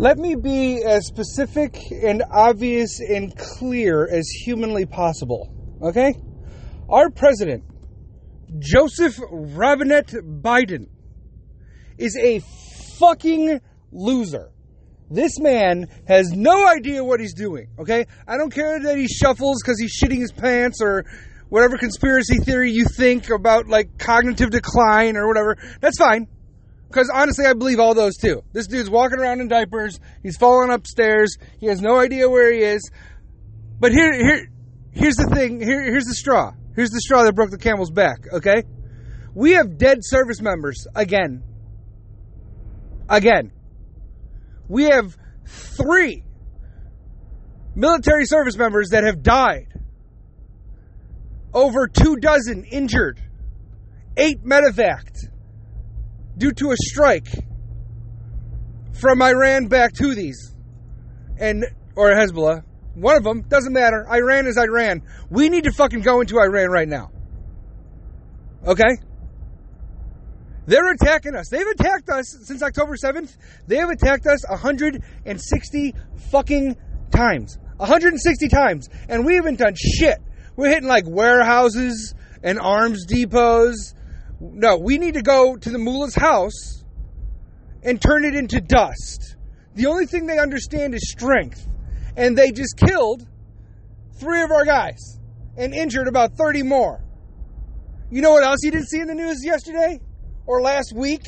Let me be as specific and obvious and clear as humanly possible. Okay? Our president, Joseph Robinette Biden, is a fucking loser. This man has no idea what he's doing, okay? I don't care that he shuffles because he's shitting his pants or whatever conspiracy theory you think about, like cognitive decline or whatever. That's fine. Because honestly, I believe all those too. This dude's walking around in diapers. He's falling upstairs. He has no idea where he is. But here, here, here's the thing. Here, here's the straw. Here's the straw that broke the camel's back. Okay, we have dead service members again. Again, we have three military service members that have died. Over two dozen injured. Eight medevaced due to a strike from Iran backed Houthis and or Hezbollah. One of them doesn't matter. Iran is Iran. We need to fucking go into Iran right now. Okay? They're attacking us. They've attacked us since October 7th. They have attacked us 160 fucking times. 160 times. And we haven't done shit. We're hitting like warehouses and arms depots no, we need to go to the mullah's house and turn it into dust. The only thing they understand is strength. And they just killed three of our guys and injured about 30 more. You know what else you didn't see in the news yesterday or last week?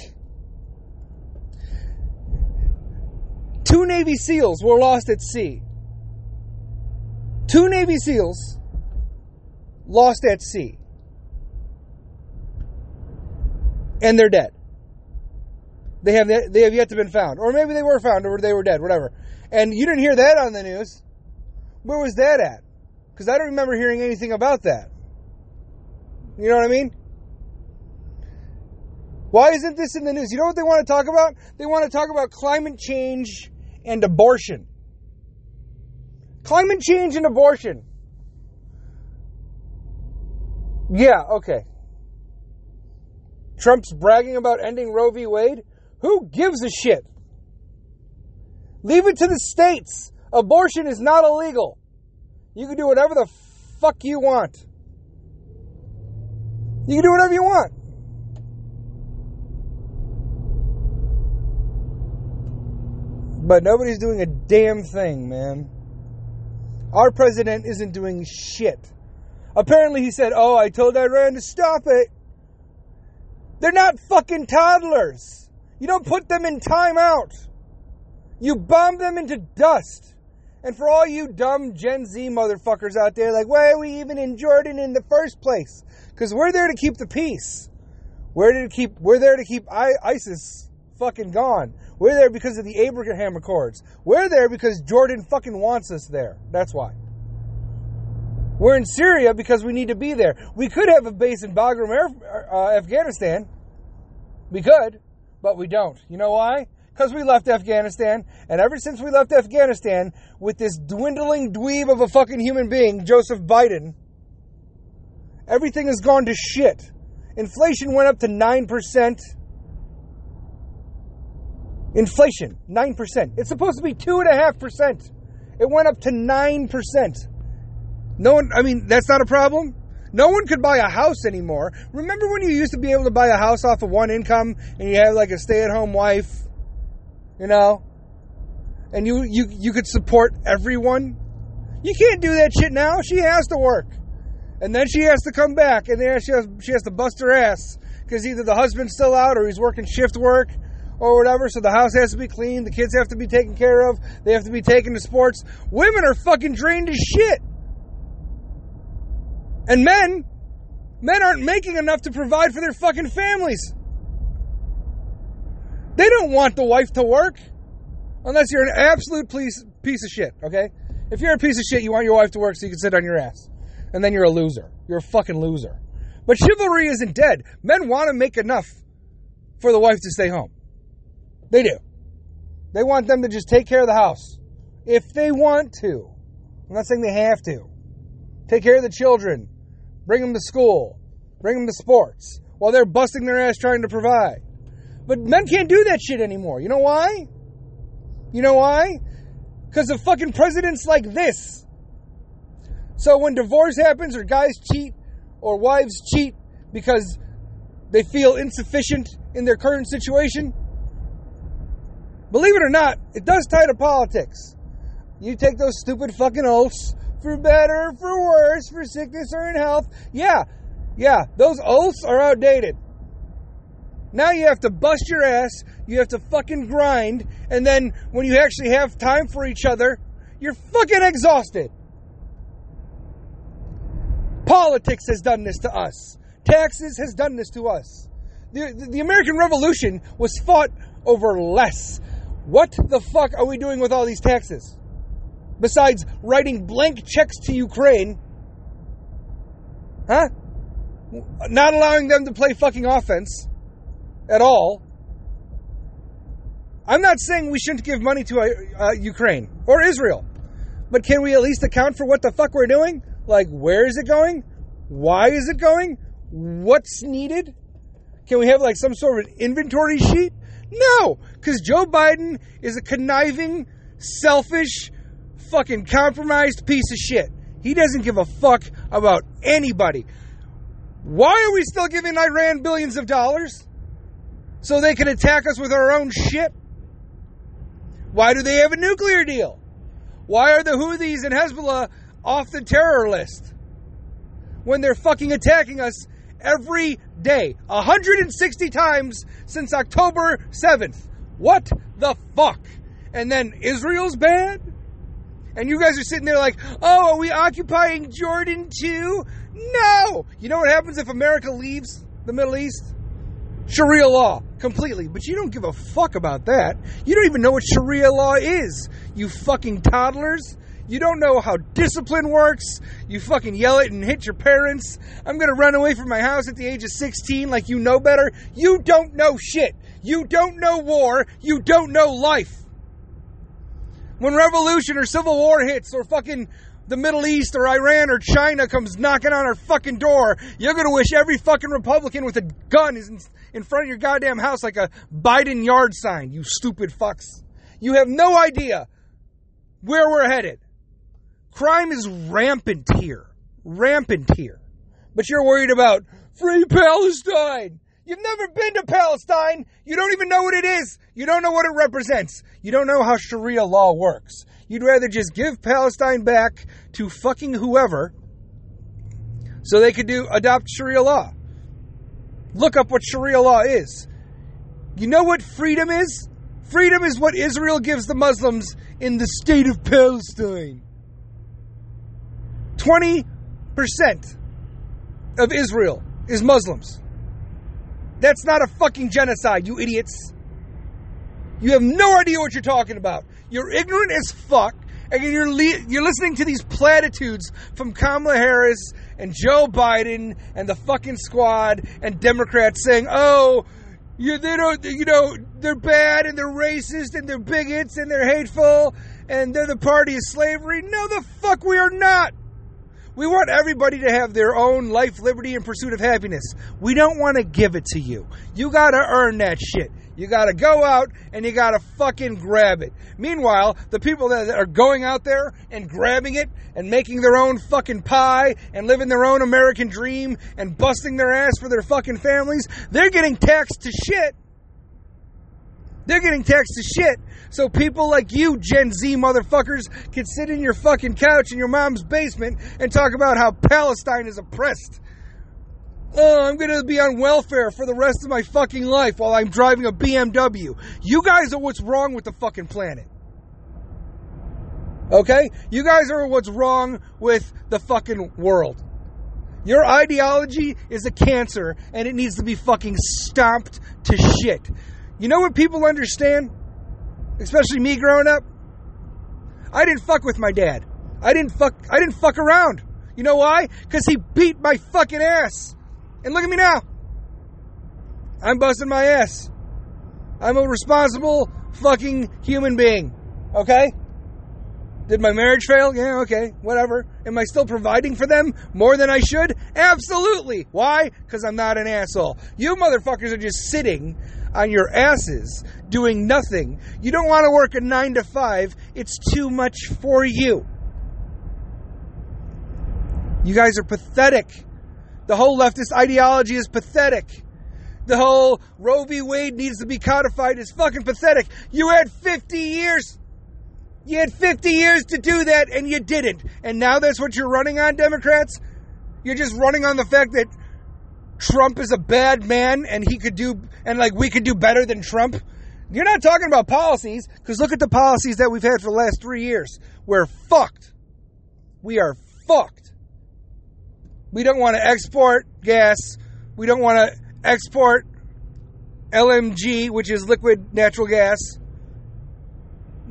Two Navy SEALs were lost at sea. Two Navy SEALs lost at sea. And they're dead. They have they have yet to been found, or maybe they were found, or they were dead, whatever. And you didn't hear that on the news. Where was that at? Because I don't remember hearing anything about that. You know what I mean? Why isn't this in the news? You know what they want to talk about? They want to talk about climate change and abortion. Climate change and abortion. Yeah, okay. Trump's bragging about ending Roe v. Wade? Who gives a shit? Leave it to the states. Abortion is not illegal. You can do whatever the fuck you want. You can do whatever you want. But nobody's doing a damn thing, man. Our president isn't doing shit. Apparently, he said, Oh, I told Iran to stop it. They're not fucking toddlers. You don't put them in timeout. You bomb them into dust. And for all you dumb Gen Z motherfuckers out there, like, why are we even in Jordan in the first place? Because we're there to keep the peace. We're there to keep. We're there to keep ISIS fucking gone. We're there because of the Abraham Accords. We're there because Jordan fucking wants us there. That's why. We're in Syria because we need to be there. We could have a base in Bagram, uh, Afghanistan. We could, but we don't. You know why? Because we left Afghanistan, and ever since we left Afghanistan, with this dwindling dweeb of a fucking human being, Joseph Biden, everything has gone to shit. Inflation went up to 9%. Inflation, 9%. It's supposed to be 2.5%. It went up to 9%. No one, I mean, that's not a problem. No one could buy a house anymore. Remember when you used to be able to buy a house off of one income and you had like a stay at home wife, you know? And you, you, you could support everyone? You can't do that shit now. She has to work. And then she has to come back and then she has, she has to bust her ass because either the husband's still out or he's working shift work or whatever. So the house has to be clean. The kids have to be taken care of. They have to be taken to sports. Women are fucking drained as shit. And men, men aren't making enough to provide for their fucking families. They don't want the wife to work unless you're an absolute piece, piece of shit, okay? If you're a piece of shit, you want your wife to work so you can sit on your ass. And then you're a loser. You're a fucking loser. But chivalry isn't dead. Men want to make enough for the wife to stay home. They do. They want them to just take care of the house. If they want to. I'm not saying they have to. Take care of the children. Bring them to school. Bring them to sports while they're busting their ass trying to provide. But men can't do that shit anymore. You know why? You know why? Because of fucking presidents like this. So when divorce happens or guys cheat or wives cheat because they feel insufficient in their current situation, believe it or not, it does tie to politics. You take those stupid fucking oaths for better, for worse, for sickness or in health. Yeah, yeah, those oaths are outdated. Now you have to bust your ass, you have to fucking grind, and then when you actually have time for each other, you're fucking exhausted. Politics has done this to us. Taxes has done this to us. The, the American Revolution was fought over less. What the fuck are we doing with all these taxes? Besides writing blank checks to Ukraine, huh? Not allowing them to play fucking offense at all. I'm not saying we shouldn't give money to uh, uh, Ukraine or Israel, but can we at least account for what the fuck we're doing? Like, where is it going? Why is it going? What's needed? Can we have like some sort of inventory sheet? No, because Joe Biden is a conniving, selfish, fucking compromised piece of shit. He doesn't give a fuck about anybody. Why are we still giving Iran billions of dollars? So they can attack us with our own shit? Why do they have a nuclear deal? Why are the Houthis and Hezbollah off the terror list when they're fucking attacking us every day? 160 times since October 7th. What the fuck? And then Israel's bad? And you guys are sitting there like, oh, are we occupying Jordan too? No! You know what happens if America leaves the Middle East? Sharia law, completely. But you don't give a fuck about that. You don't even know what Sharia law is, you fucking toddlers. You don't know how discipline works. You fucking yell it and hit your parents. I'm gonna run away from my house at the age of 16 like you know better. You don't know shit. You don't know war. You don't know life. When revolution or civil war hits or fucking the Middle East or Iran or China comes knocking on our fucking door, you're going to wish every fucking Republican with a gun is in, in front of your goddamn house like a Biden yard sign, you stupid fucks. You have no idea where we're headed. Crime is rampant here. Rampant here. But you're worried about free Palestine. You've never been to Palestine. You don't even know what it is. You don't know what it represents. You don't know how Sharia law works. You'd rather just give Palestine back to fucking whoever so they could do adopt Sharia law. Look up what Sharia law is. You know what freedom is? Freedom is what Israel gives the Muslims in the state of Palestine. 20% of Israel is Muslims. That's not a fucking genocide, you idiots. You have no idea what you're talking about. You're ignorant as fuck, and you're le- you're listening to these platitudes from Kamala Harris and Joe Biden and the fucking squad and Democrats saying, "Oh, you they don't you know they're bad and they're racist and they're bigots and they're hateful and they're the party of slavery." No, the fuck we are not. We want everybody to have their own life, liberty, and pursuit of happiness. We don't want to give it to you. You got to earn that shit. You got to go out and you got to fucking grab it. Meanwhile, the people that are going out there and grabbing it and making their own fucking pie and living their own American dream and busting their ass for their fucking families, they're getting taxed to shit. They're getting taxed to shit. So people like you, Gen Z motherfuckers, can sit in your fucking couch in your mom's basement and talk about how Palestine is oppressed oh, I'm to be on welfare for the rest of my fucking life while I'm driving a BMW. You guys are what's wrong with the fucking planet. Okay? You guys are what's wrong with the fucking world. Your ideology is a cancer and it needs to be fucking stomped to shit. You know what people understand? Especially me growing up? I didn't fuck with my dad. I didn't fuck I didn't fuck around. You know why? Cuz he beat my fucking ass. And look at me now. I'm busting my ass. I'm a responsible fucking human being. Okay? Did my marriage fail? Yeah, okay, whatever. Am I still providing for them more than I should? Absolutely. Why? Because I'm not an asshole. You motherfuckers are just sitting on your asses doing nothing. You don't want to work a nine to five. It's too much for you. You guys are pathetic. The whole leftist ideology is pathetic. The whole Roe v. Wade needs to be codified is fucking pathetic. You had 50 years. You had 50 years to do that and you didn't. And now that's what you're running on, Democrats? You're just running on the fact that Trump is a bad man and he could do, and like we could do better than Trump. You're not talking about policies because look at the policies that we've had for the last three years. We're fucked. We are fucked. We don't want to export gas. We don't want to export LNG, which is liquid natural gas.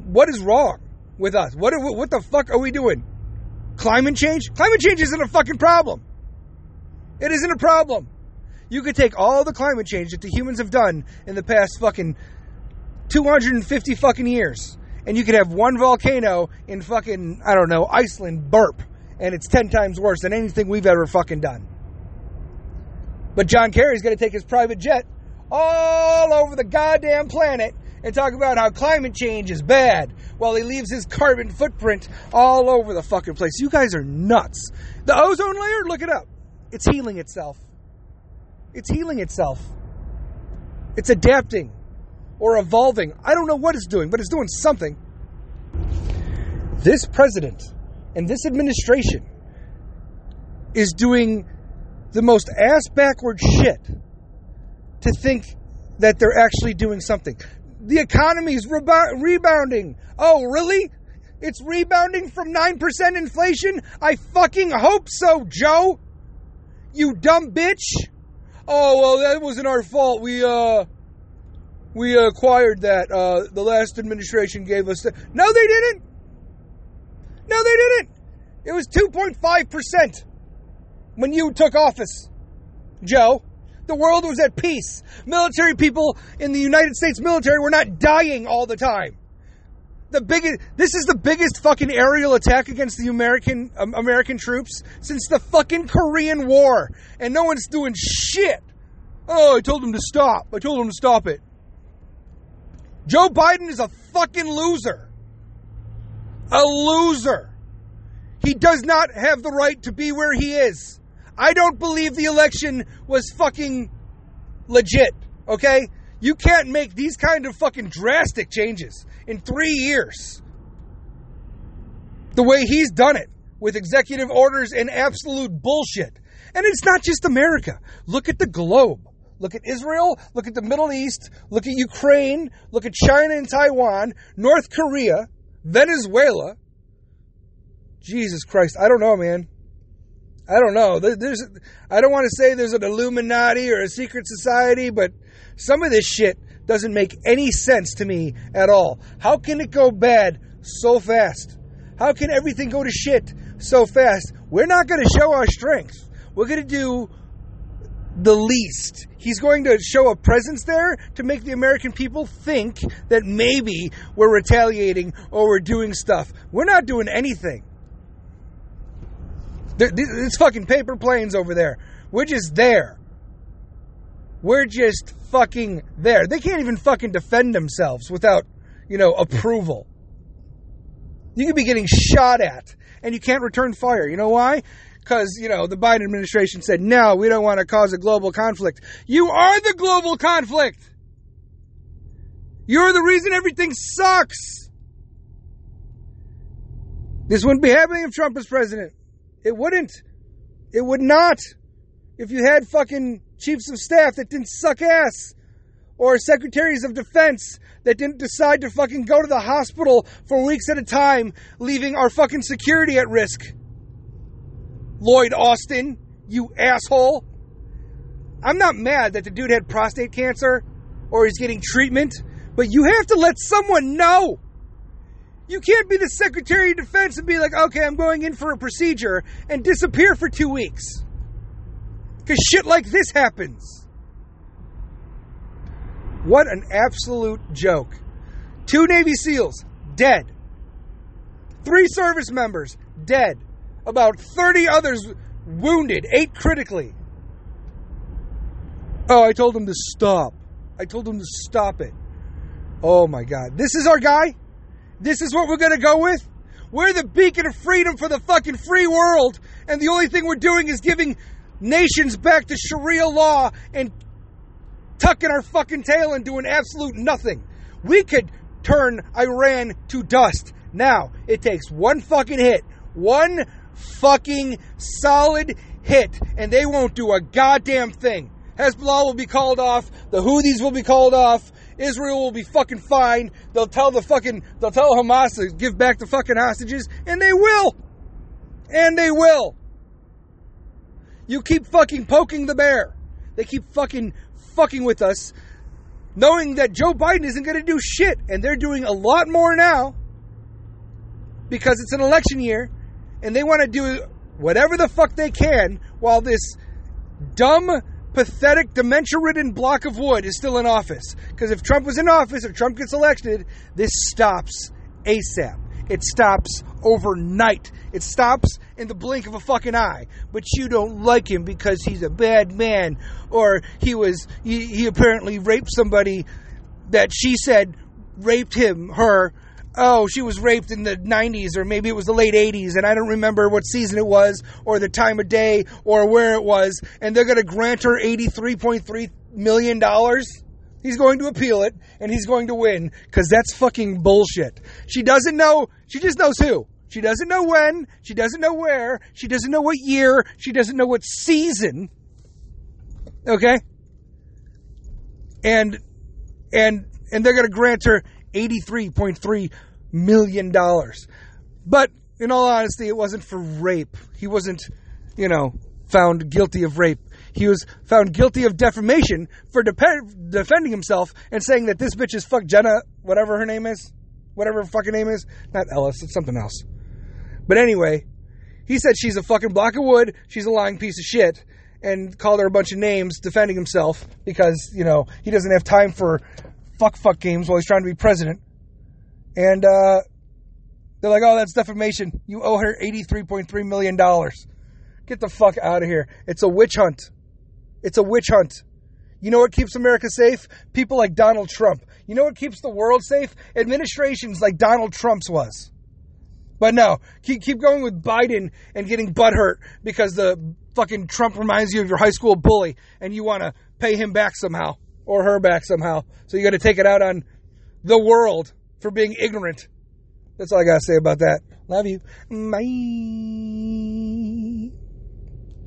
What is wrong with us? What, what the fuck are we doing? Climate change? Climate change isn't a fucking problem. It isn't a problem. You could take all the climate change that the humans have done in the past fucking 250 fucking years, and you could have one volcano in fucking, I don't know, Iceland burp, and it's 10 times worse than anything we've ever fucking done. But John Kerry's going to take his private jet all over the goddamn planet and talk about how climate change is bad while he leaves his carbon footprint all over the fucking place. You guys are nuts. The ozone layer, look it up. It's healing itself. It's healing itself. It's adapting or evolving. I don't know what it's doing, but it's doing something. This president and this administration is doing the most ass backward shit to think that they're actually doing something. The economy's rebo- rebounding. Oh, really? It's rebounding from 9% inflation? I fucking hope so, Joe. You dumb bitch. Oh, well, that wasn't our fault. We, uh, we acquired that. Uh, the last administration gave us that. No, they didn't. No, they didn't. It was 2.5% when you took office, Joe. The world was at peace. Military people in the United States military were not dying all the time. The biggest, this is the biggest fucking aerial attack against the American um, American troops since the fucking Korean War, and no one's doing shit. Oh, I told them to stop. I told them to stop it. Joe Biden is a fucking loser. A loser. He does not have the right to be where he is. I don't believe the election was fucking legit, okay? You can't make these kind of fucking drastic changes in three years. The way he's done it with executive orders and absolute bullshit. And it's not just America. Look at the globe. Look at Israel, look at the Middle East, look at Ukraine, look at China and Taiwan, North Korea, Venezuela. Jesus Christ, I don't know, man. I don't know. There's, I don't want to say there's an Illuminati or a secret society, but some of this shit doesn't make any sense to me at all. How can it go bad so fast? How can everything go to shit so fast? We're not going to show our strength. We're going to do the least. He's going to show a presence there to make the American people think that maybe we're retaliating or we're doing stuff. We're not doing anything. It's fucking paper planes over there. We're just there. We're just fucking there. They can't even fucking defend themselves without, you know, approval. You could be getting shot at and you can't return fire. You know why? Because, you know, the Biden administration said, no, we don't want to cause a global conflict. You are the global conflict. You're the reason everything sucks. This wouldn't be happening if Trump was president. It wouldn't. It would not. If you had fucking chiefs of staff that didn't suck ass, or secretaries of defense that didn't decide to fucking go to the hospital for weeks at a time, leaving our fucking security at risk. Lloyd Austin, you asshole. I'm not mad that the dude had prostate cancer or he's getting treatment, but you have to let someone know. You can't be the Secretary of Defense and be like, okay, I'm going in for a procedure and disappear for two weeks. Because shit like this happens. What an absolute joke. Two Navy SEALs, dead. Three service members, dead. About 30 others wounded, eight critically. Oh, I told him to stop. I told him to stop it. Oh my God. This is our guy? This is what we're going to go with? We're the beacon of freedom for the fucking free world. And the only thing we're doing is giving nations back to Sharia law and tucking our fucking tail and doing absolute nothing. We could turn Iran to dust. Now, it takes one fucking hit, one fucking solid hit, and they won't do a goddamn thing. Hezbollah will be called off, the Houthis will be called off, Israel will be fucking fine. They'll tell the fucking they'll tell Hamas to give back the fucking hostages, and they will. And they will. You keep fucking poking the bear. They keep fucking fucking with us, knowing that Joe Biden isn't going to do shit, and they're doing a lot more now because it's an election year, and they want to do whatever the fuck they can while this dumb, pathetic, dementia ridden block of wood is still in office. Because if Trump was in office or Trump gets elected, this stops ASAP. It stops overnight. It stops in the blink of a fucking eye. But you don't like him because he's a bad man, or he was he, he apparently raped somebody that she said raped him, her. Oh, she was raped in the 90s, or maybe it was the late 80s, and I don't remember what season it was, or the time of day, or where it was, and they're going to grant her $83.3 million. He's going to appeal it and he's going to win because that's fucking bullshit. She doesn't know, she just knows who. She doesn't know when, she doesn't know where, she doesn't know what year, she doesn't know what season. Okay? And and and they're going to grant her 83.3 million dollars. But in all honesty, it wasn't for rape. He wasn't, you know, found guilty of rape. He was found guilty of defamation for defending himself and saying that this bitch is fuck Jenna, whatever her name is, whatever her fucking name is. Not Ellis, it's something else. But anyway, he said she's a fucking block of wood, she's a lying piece of shit, and called her a bunch of names defending himself because, you know, he doesn't have time for fuck fuck games while he's trying to be president. And uh, they're like, oh, that's defamation. You owe her $83.3 million. Get the fuck out of here. It's a witch hunt. It's a witch hunt. You know what keeps America safe? People like Donald Trump. You know what keeps the world safe? Administrations like Donald Trump's was. But no, keep, keep going with Biden and getting butthurt because the fucking Trump reminds you of your high school bully and you want to pay him back somehow or her back somehow. So you got to take it out on the world for being ignorant. That's all I got to say about that. Love you. Bye.